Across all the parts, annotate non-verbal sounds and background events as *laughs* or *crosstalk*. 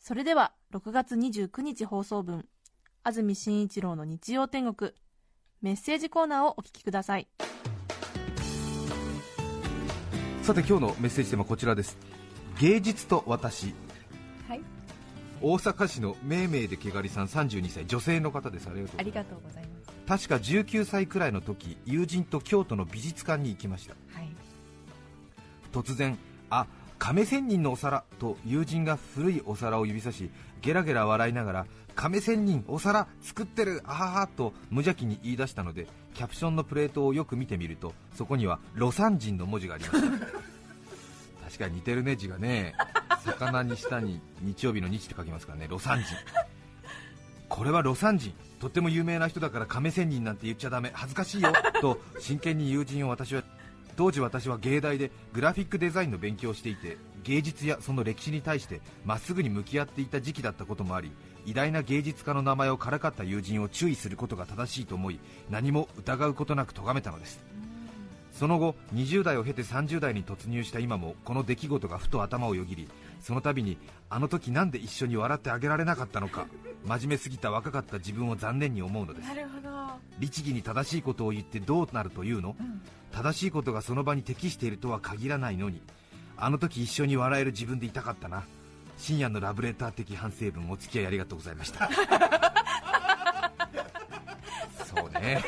それでは6月29日放送分安住紳一郎の日曜天国メッセージコーナーをお聞きください。さて今日のメッセージテーマはこちらです。芸術と私。はい。大阪市のめいめいでけがりさん32歳女性の方です。ありがとうございます。ありがとうございます。確か19歳くらいの時友人と京都の美術館に行きました。はい。突然あ亀仙人のお皿と友人が古いお皿を指さしゲラゲラ笑いながら亀仙人お皿作ってるあははと無邪気に言い出したのでキャプションのプレートをよく見てみるとそこには魯山人の文字がありました。*laughs* 確かに似てるね字がね。魚に下に日曜日の日って書きますからね魯山人。これは魯山人。とっても有名な人だから亀仙人なんて言っちゃダメ。恥ずかしいよ。と真剣に友人を私は当時私は芸大でグラフィックデザインの勉強をしていて芸術やその歴史に対してまっすぐに向き合っていた時期だったこともあり偉大な芸術家の名前をからかった友人を注意することが正しいと思い何も疑うことなく咎めたのです。その後20代を経て30代に突入した今もこの出来事がふと頭をよぎりその度にあの時なんで一緒に笑ってあげられなかったのか真面目すぎた若かった自分を残念に思うのです。なるほど。律儀に正しいことを言ってどうなるというの、ん。正しいことがその場に適しているとは限らないのにあの時一緒に笑える自分でいたかったな。深夜のラブレター的反省文お付き合いありがとうございました。*laughs* そうね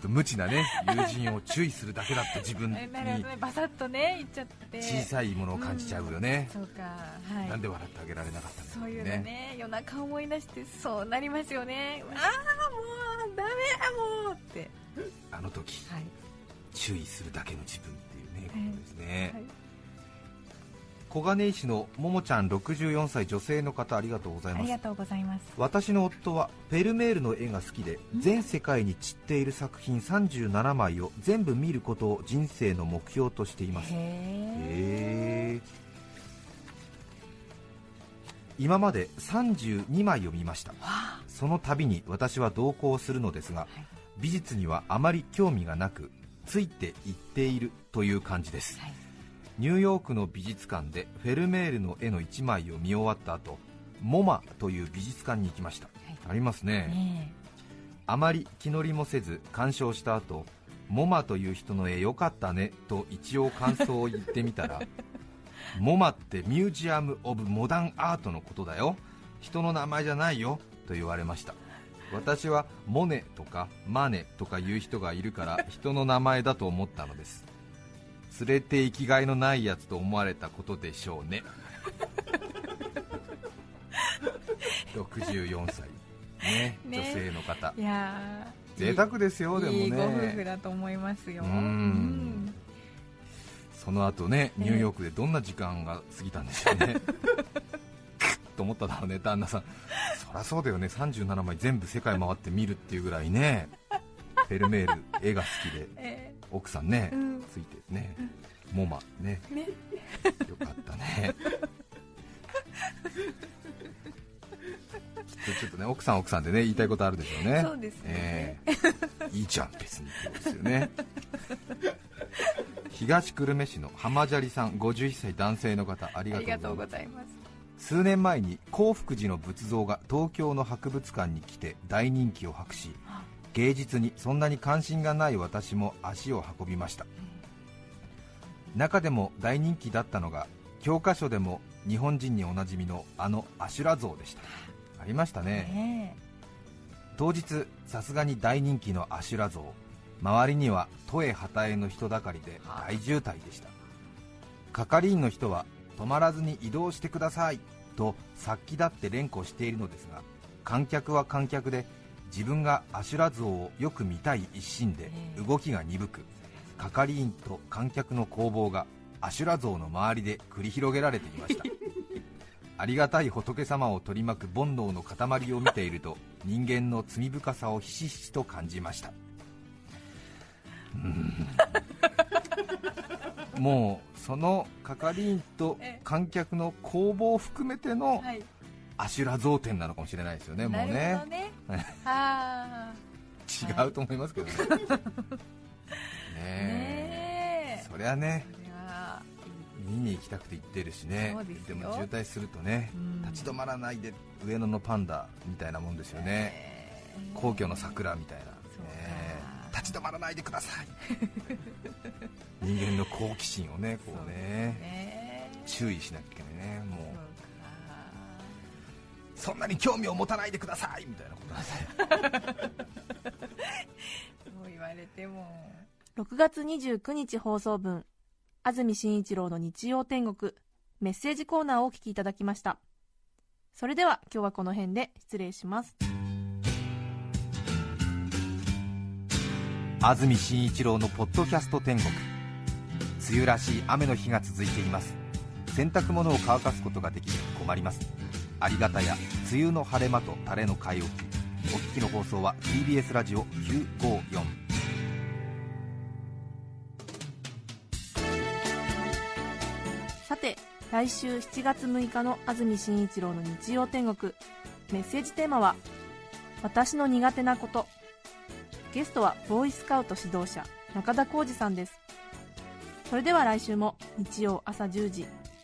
っと無知なね友人を注意するだけだった自分に。*laughs* バサッとね言っちゃって。小さいものを感じちゃうよね、そうかはい。なんで笑ってあげられなかったそういうのね夜中思い出してそうなりますよね。ああもうダメやもうって。あの時はい。注意するだけの自分っていうね、はいことですね、はい小金井市のももちゃん64歳女性の方ありがとうございます。ありがとうございます。私の夫はフェルメールの絵が好きで全世界に散っている作品37枚を全部見ることを人生の目標としています。へえ今まで32枚を見ました。その度に私は同行するのですが、い。美術にはあまり興味がなくついていっているという感じです、はいニューヨークの美術館でフェルメールの絵の1枚を見終わった後モマという美術館に行きました、い。ありますね。ねあまり気乗りもせず鑑賞した後モマという人の絵良かったねと一応感想を言ってみたら *laughs* モマってミュージアム・オブ・モダン・アートのことだよ。人の名前じゃないよと言われました。私はモネとかマネとかいう人がいるから人の名前だと思ったのです連れて生きがいのないやつと思われたことでしょうね。*laughs* 64歳。ね。ね。女性の方。いやー贅沢ですよでもね。いいご夫婦だと思いますよ。うん。その後ねニューヨークでどんな時間が過ぎたんでしょうね。*laughs* と思っただろうね旦那さん。そりゃそうだよね。37枚全部世界回って見るっていうぐらいねフェルメール *laughs* 絵が好きでえ奥さんね、うん。ついてねモマね。ーね。よかったね。きっとちょっとね奥さん奥さんでね言いたいことあるでしょうね。そうですね。ええ。いいじゃん別にってことですよね。東久留米市の浜砂利さん51歳男性の方ありがとうとうございます。ございます。数年前に興福寺の仏像が東京の博物館に来て大人気を博し芸術にそんなに関心がない私も足を運びました。中でも大人気だったのが教科書でも日本人におなじみのあのアシュラ像でした。ありましたね。ね当日さすがに大人気のアシュラ像周りには都営旗への人だかりで大渋滞でした。係員の人は止まらずに移動してくださいと殺気立って連呼しているのですが観客は観客で自分がアシュラ像をよく見たい一心でええ。動きが鈍く係員と観客の攻防がアシュラ像の周りで繰り広げられていました。*laughs* ありがたい仏様を取り巻く煩悩の塊を見ていると人間の罪深さをひしひしと感じました。うん。*laughs* もうその係員と観客の攻防を含めてのはいアシュラ増点なのかもしれないですよね、もうねほどね。あ *laughs* 違うと思いますけどね。ねあえ。そりゃね、見に行きたくて行ってるしね。でも渋滞するとね、うん。立ち止まらないで上野のパンダみたいなもんですよね、え。皇居の桜みたいな、そうか。ね立ち止まらないでください。*laughs* 人間の好奇心をねこうね。ね。注意しなきゃいけないねもそうそんなに興味を持たないでください。みたいなことなんでそ *laughs* う言われても。6月29日放送分安住紳一郎の日曜天国メッセージコーナーをお聞きいただきました。それでは今日はこの辺で失礼します。安住紳一郎のポッドキャスト天国。梅雨らしい雨の日が続いています。洗濯物を乾かすことができず困りますありがたや梅雨の晴れ間と晴れの買い置き。お聞きの放送は TBS ラジオ954さて来週7月6日の安住紳一郎の日曜天国。メッセージテーマは「私の苦手なこと」ゲストはボーイスカウト指導者中田浩二さんです。それでは来週も日曜朝10時。